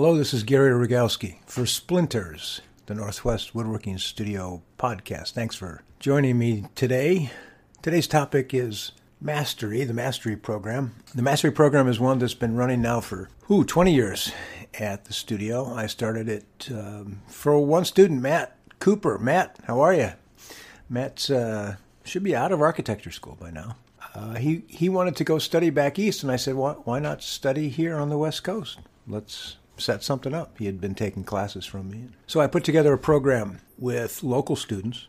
Hello, this is Gary Rogowski for Splinters, the Northwest Woodworking Studio podcast. Thanks for joining me today. Today's topic is Mastery, the Mastery Program. The Mastery Program is one that's been running now for, ooh, 20 years at the studio. I started it um, for one student, Matt Cooper. Matt, how are you? Matt uh, should be out of architecture school by now. Uh, he, he wanted to go study back east, and I said, why, why not study here on the West Coast? Let's set something up. He had been taking classes from me. So I put together a program with local students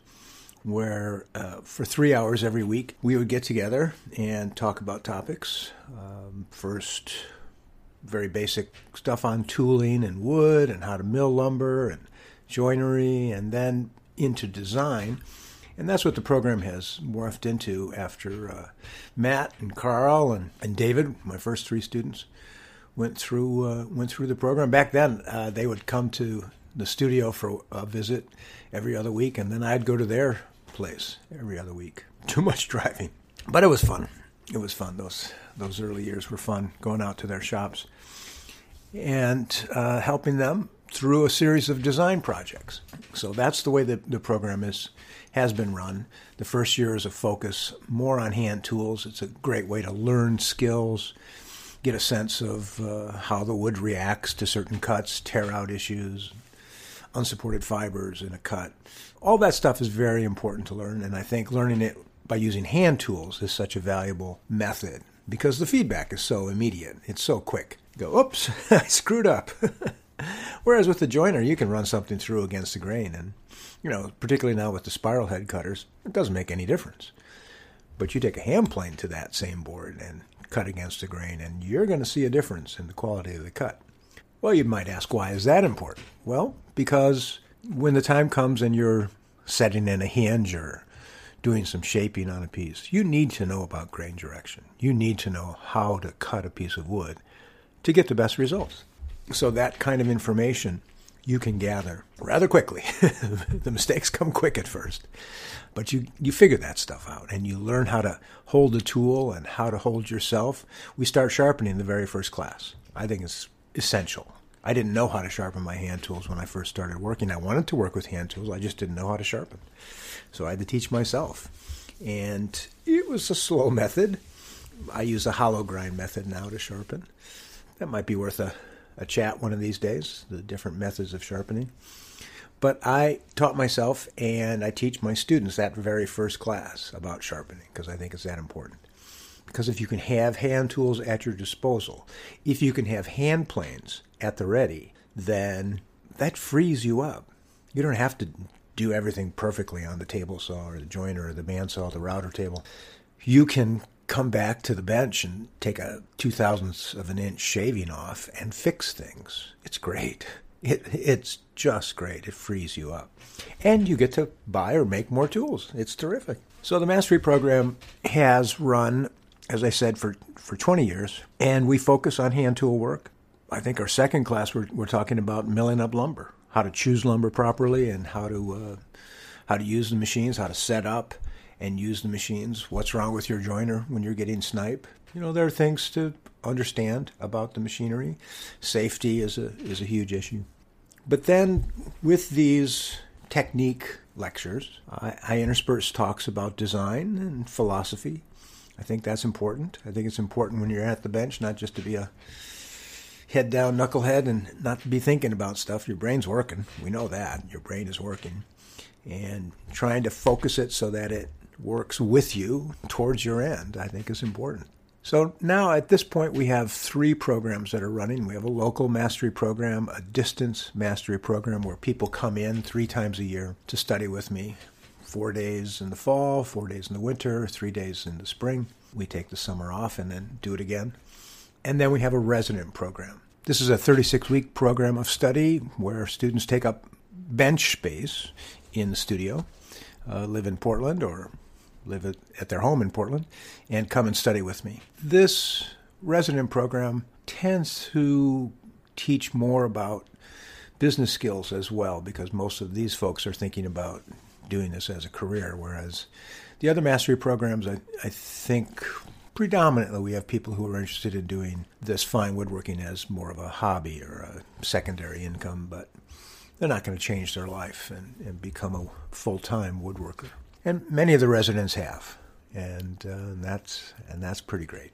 where uh, for three hours every week we would get together and talk about topics. Um, first, very basic stuff on tooling and wood and how to mill lumber and joinery, and then into design. And that's what the program has morphed into after uh, Matt and Carl and, and David, my first three students, went through uh, went through the program. Back then, uh, they would come to the studio for a visit every other week, and then I'd go to their place every other week. Too much driving, but it was fun. It was fun. Those those early years were fun. Going out to their shops and uh, helping them through a series of design projects. So that's the way that the program is has been run. The first year is a focus more on hand tools. It's a great way to learn skills get a sense of uh, how the wood reacts to certain cuts, tear out issues, unsupported fibers in a cut. All that stuff is very important to learn, and I think learning it by using hand tools is such a valuable method because the feedback is so immediate. It's so quick. You go, oops, I screwed up. Whereas with the joiner, you can run something through against the grain, and you know, particularly now with the spiral head cutters, it doesn't make any difference. But you take a hand plane to that same board, and cut against the grain, and you're going to see a difference in the quality of the cut. Well, you might ask, why is that important? Well, because when the time comes and you're setting in a hinge or doing some shaping on a piece, you need to know about grain direction. You need to know how to cut a piece of wood to get the best results. So, that kind of information you can gather rather quickly. the mistakes come quick at first. But you, you figure that stuff out and you learn how to hold a tool and how to hold yourself. We start sharpening the very first class. I think it's essential. I didn't know how to sharpen my hand tools when I first started working. I wanted to work with hand tools, I just didn't know how to sharpen. So I had to teach myself. And it was a slow method. I use a hollow grind method now to sharpen. That might be worth a, a chat one of these days, the different methods of sharpening. But I taught myself and I teach my students that very first class about sharpening because I think it's that important. Because if you can have hand tools at your disposal, if you can have hand planes at the ready, then that frees you up. You don't have to do everything perfectly on the table saw or the joiner or the bandsaw the router table. You can come back to the bench and take a two thousandths of an inch shaving off and fix things. It's great. It, it's just great. It frees you up. And you get to buy or make more tools. It's terrific. So the Mastery Program has run, as I said, for, for 20 years, and we focus on hand tool work. I think our second class, we're, we're talking about milling up lumber, how to choose lumber properly and how to, uh, how to use the machines, how to set up and use the machines. What's wrong with your joiner when you're getting snipe? You know, there are things to understand about the machinery. Safety is a is a huge issue. But then with these technique lectures, I, I intersperse talks about design and philosophy. I think that's important. I think it's important when you're at the bench not just to be a head down knucklehead and not to be thinking about stuff. Your brain's working. We know that. Your brain is working. And trying to focus it so that it works with you towards your end, I think is important. So now at this point, we have three programs that are running. We have a local mastery program, a distance mastery program where people come in three times a year to study with me. Four days in the fall, four days in the winter, three days in the spring. We take the summer off and then do it again. And then we have a resident program. This is a 36 week program of study where students take up bench space in the studio, uh, live in Portland or live at, at their home in Portland, and come and study with me. This resident program tends to teach more about business skills as well, because most of these folks are thinking about doing this as a career, whereas the other mastery programs, I, I think, predominantly we have people who are interested in doing this fine woodworking as more of a hobby or a secondary income, but they're not going to change their life and, and become a full time woodworker. And many of the residents have, and uh, that's and that's pretty great.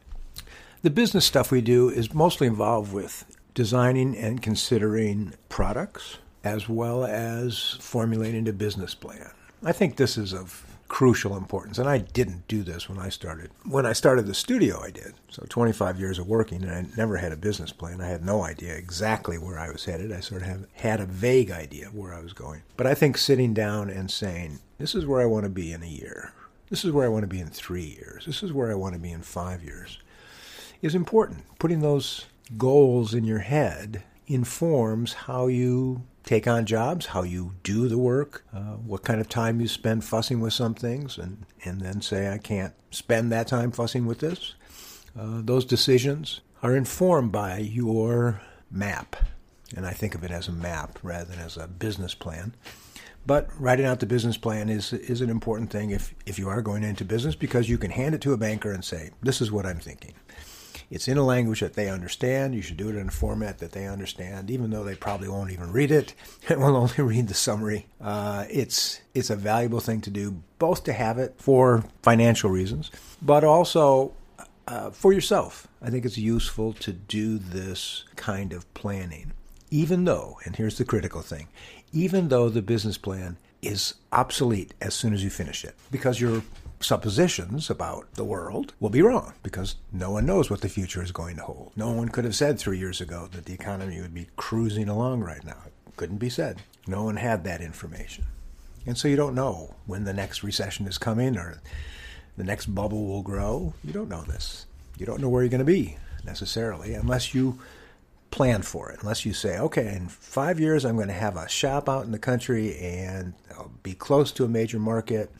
The business stuff we do is mostly involved with designing and considering products as well as formulating a business plan. I think this is of crucial importance. And I didn't do this when I started. When I started the studio, I did. So 25 years of working, and I never had a business plan. I had no idea exactly where I was headed. I sort of have, had a vague idea of where I was going. But I think sitting down and saying, this is where I want to be in a year. This is where I want to be in three years. This is where I want to be in five years is important. Putting those goals in your head informs how you take on jobs, how you do the work, uh, what kind of time you spend fussing with some things, and, and then say, I can't spend that time fussing with this. Uh, those decisions are informed by your map. And I think of it as a map rather than as a business plan. But writing out the business plan is is an important thing if, if you are going into business because you can hand it to a banker and say, This is what I'm thinking. It's in a language that they understand. You should do it in a format that they understand, even though they probably won't even read it and will only read the summary. Uh, it's it's a valuable thing to do, both to have it for financial reasons, but also uh, for yourself. I think it's useful to do this kind of planning, even though, and here's the critical thing, even though the business plan is obsolete as soon as you finish it, because you're suppositions about the world will be wrong because no one knows what the future is going to hold. No one could have said three years ago that the economy would be cruising along right now. It couldn't be said. No one had that information. And so you don't know when the next recession is coming or the next bubble will grow. You don't know this. You don't know where you're going to be necessarily unless you plan for it. Unless you say, okay, in five years I'm going to have a shop out in the country and I'll be close to a major market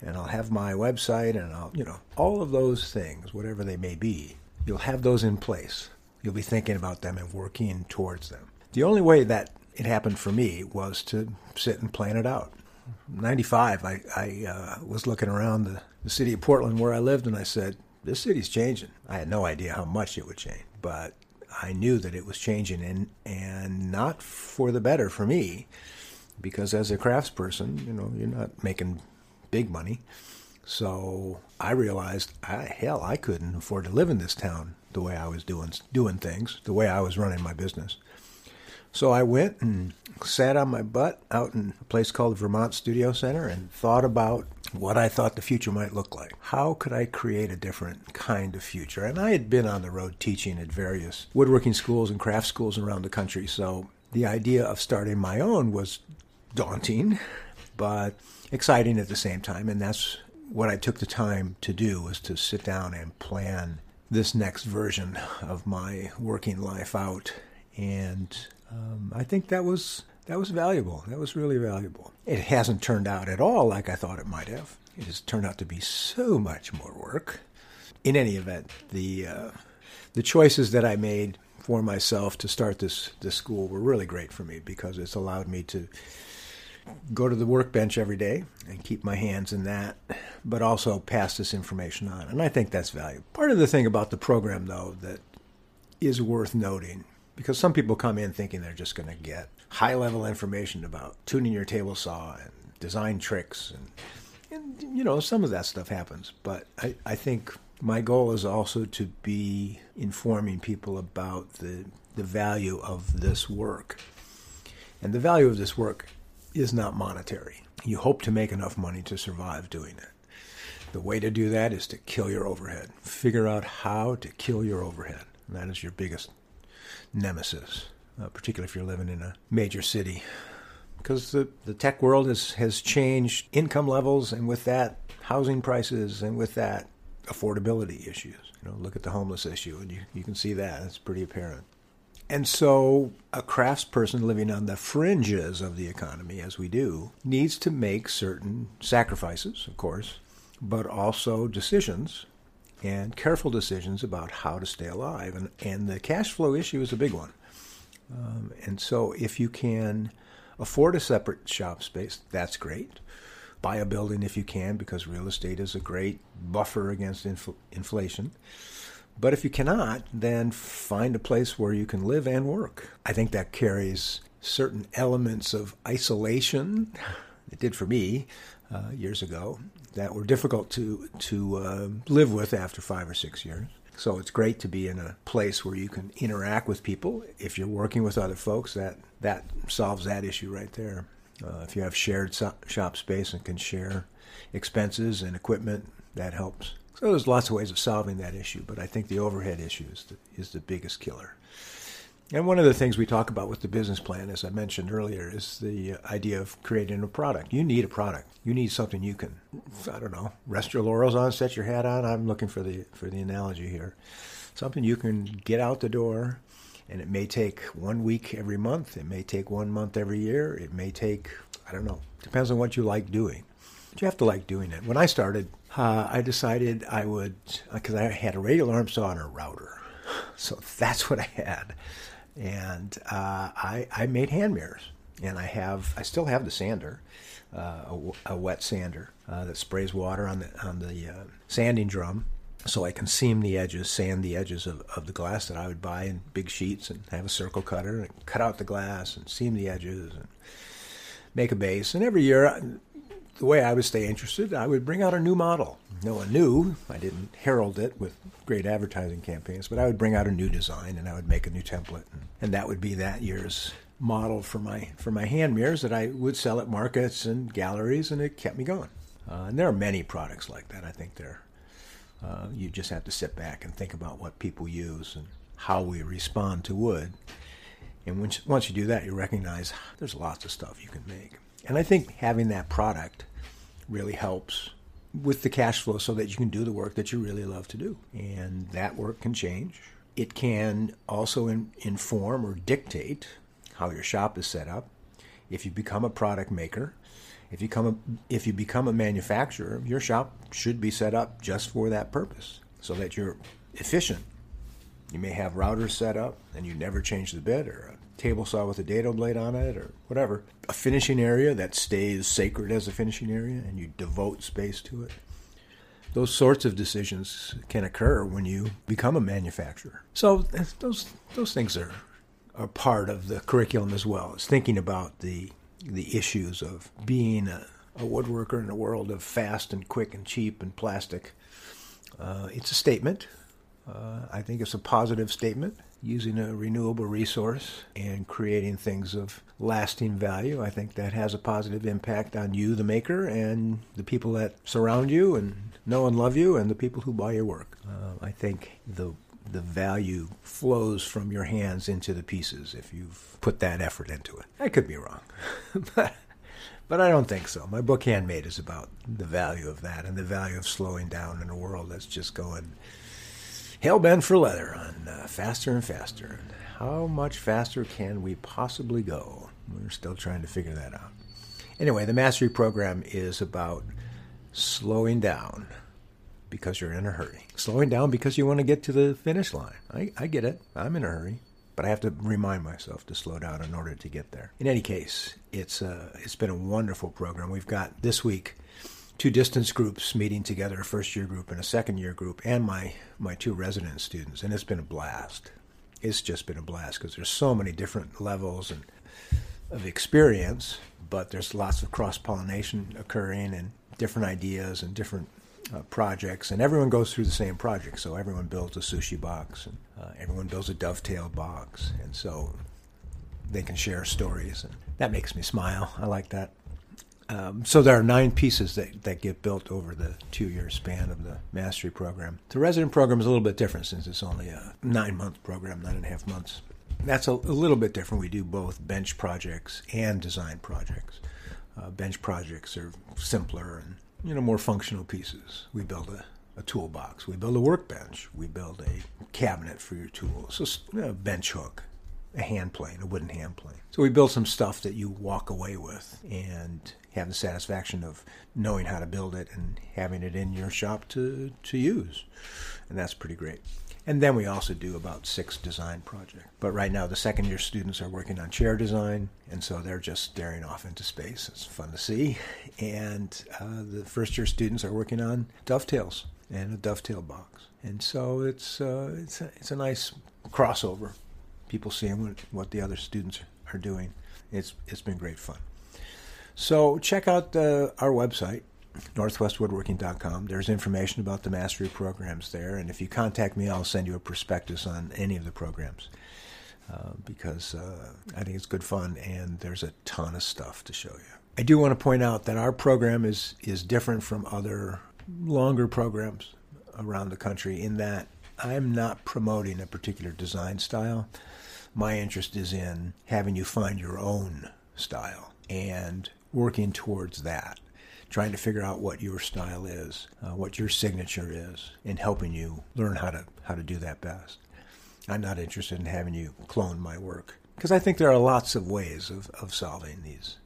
and I'll have my website and I'll, you know, all of those things, whatever they may be, you'll have those in place. You'll be thinking about them and working towards them. The only way that it happened for me was to sit and plan it out. 95, I, I uh, was looking around the, the city of Portland where I lived and I said, this city's changing. I had no idea how much it would change, but I knew that it was changing and, and not for the better for me because as a craftsperson, you know, you're not making big money. So I realized, I, hell, I couldn't afford to live in this town the way I was doing doing things, the way I was running my business. So I went and sat on my butt out in a place called Vermont Studio Center and thought about what I thought the future might look like. How could I create a different kind of future? And I had been on the road teaching at various woodworking schools and craft schools around the country, so the idea of starting my own was daunting, but exciting at the same time. And that's what I took the time to do was to sit down and plan this next version of my working life out. And um, I think that was that was valuable. That was really valuable. It hasn't turned out at all like I thought it might have. It has turned out to be so much more work. In any event, the uh, the choices that I made for myself to start this this school were really great for me because it's allowed me to go to the workbench every day and keep my hands in that, but also pass this information on. And I think that's valuable. Part of the thing about the program, though, that is worth noting, because some people come in thinking they're just going to get high level information about tuning your table saw and design tricks. And, and you know, some of that stuff happens. But I, I think my goal is also to be informing people about the, the value of this work. And the value of this work is not monetary. You hope to make enough money to survive doing it. The way to do that is to kill your overhead. Figure out how to kill your overhead. And that is your biggest nemesis, uh, particularly if you're living in a major city. Because the, the tech world has, has changed income levels, and with that, housing prices, and with that, affordability issues. You know, look at the homeless issue, and you, you can see that. It's pretty apparent. And so, a craftsperson living on the fringes of the economy, as we do, needs to make certain sacrifices, of course, but also decisions and careful decisions about how to stay alive. And, and the cash flow issue is a big one. Um, and so, if you can afford a separate shop space, that's great. buy a building if you can, because real estate is a great buffer against infl- inflation. But if you cannot, then find a place where you can live and work. I think that carries certain elements of isolation. It did for me uh, years ago that were difficult to to uh, live with after five or six years. So it's great to be in a place where you can interact with people. If you're working with other folks, that that solves that issue right there. Uh, if you have shared so- shop space and can share expenses and equipment, that helps. So there's lots of ways of solving that issue, but I think the overhead issue is the, is the biggest killer. And one of the things we talk about with the business plan, as I mentioned earlier, is the idea of creating a product. You need a product. You need something you can, I don't know, rest your laurels on, set your hat on. I'm looking for the for the analogy here. Something you can get out the door, and it may take one week every month. It may take one month every year. It may take, I don't know, depends on what you like doing. But you have to like doing it. When I started, uh, I decided I would, because I had a radial arm saw and a router. So that's what I had and uh, I, I made hand mirrors. And I have, I still have the sander, uh, a, a, wet sander uh, that sprays water on the on the uh, sanding drum, so I can seam the edges, sand the edges of, of the glass that I would buy in big sheets, and have a circle cutter and cut out the glass and seam the edges and make a base. And every year, the way I would stay interested, I would bring out a new model. No one knew. I didn't herald it with great advertising campaigns, but I would bring out a new design and I would make a new template, and, and that would be that year's model for my for my hand mirrors that I would sell at markets and galleries, and it kept me going. Uh, and there are many products like that. I think there. Uh, you just have to sit back and think about what people use and how we respond to wood. And once once you do that, you recognize there's lots of stuff you can make. And I think having that product really helps with the cash flow so that you can do the work that you really love to do. And that work can change. It can also in, inform or dictate how your shop is set up. If you become a product maker, if you, become a, if you become a manufacturer, your shop should be set up just for that purpose so that you're efficient. You may have routers set up and you never change the bit or a table saw with a dado blade on it or whatever. A finishing area that stays sacred as a finishing area and you devote space to it. Those sorts of decisions can occur when you become a manufacturer. So those those things are are part of the curriculum as well. It's thinking about the the issues of being a, a woodworker in a world of fast and quick and cheap and plastic. Uh, it's a statement. Uh, I think it's a positive statement using a renewable resource and creating things of lasting value. I think that has a positive impact on you, the maker, and the people that surround you and know and love you, and the people who buy your work. Uh, I think the the value flows from your hands into the pieces if you've put that effort into it. I could be wrong. but, but I don't think so. My book Handmade is about the value of that and the value of slowing down in a world that's just going hell bent for leather on uh, faster and faster. And how much faster can we possibly go? We're still trying to figure that out. Anyway, the mastery program is about slowing down because you're in a hurry. Slowing down because you want to get to the finish line. I, I get it. I'm in a hurry. But I have to remind myself to slow down in order to get there. In any case, it's, uh, it's been a wonderful program. We've got this week two distance groups meeting together, a first year group and a second year group, and my, my two resident students. And it's been a blast. It's just been a blast because there's so many different levels and of experience, but there's lots of cross pollination occurring and different ideas and different uh, projects, and everyone goes through the same project. So everyone builds a sushi box, and uh, everyone builds a dovetail box, and so they can share stories, and that makes me smile. I like that. Um, so there are nine pieces that, that get built over the two-year span of the mastery program. The resident program is a little bit different since it's only a nine-month program, nine and a half months. That's a, a little bit different. We do both bench projects and design projects. Uh, bench projects are simpler and you know more functional pieces. We build a, a toolbox. We build a workbench. We build a cabinet for your tools. A bench hook, a hand plane, a wooden hand plane. So we build some stuff that you walk away with and have the satisfaction of knowing how to build it and having it in your shop to, to use. And that's pretty great. And then we also do about six design projects. But right now, the second year students are working on chair design, and so they're just staring off into space. It's fun to see. And uh, the first year students are working on dovetails and a dovetail box. And so it's, uh, it's, a, it's a nice crossover. People seeing what, what the other students are doing. It's, it's been great fun. So check out uh, our website, northwestwoodworking.com. There's information about the mastery programs there, and if you contact me, I'll send you a prospectus on any of the programs uh, because uh, I think it's good fun and there's a ton of stuff to show you. I do want to point out that our program is is different from other longer programs around the country in that I'm not promoting a particular design style. My interest is in having you find your own style and working towards that trying to figure out what your style is, uh, what your signature is, and helping you learn how to how to do that best. I'm not interested in having you clone my work because I think there are lots of ways of, of solving these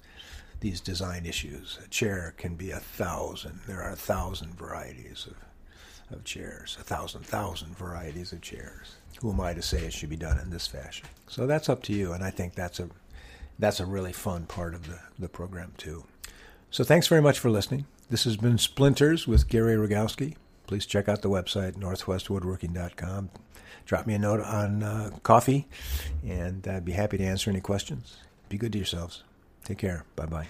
these design issues. A chair can be a thousand. There are a thousand varieties of, of chairs, a thousand thousand varieties of chairs. Who am I to say it should be done in this fashion? So that's up to you, and I think that's a that's a really fun part of the, the program too. So thanks very much for listening. This has been Splinters with Gary Rogowski. Please check out the website, northwestwoodworking.com. Drop me a note on uh, coffee, and I'd be happy to answer any questions. Be good to yourselves. Take care. Bye bye.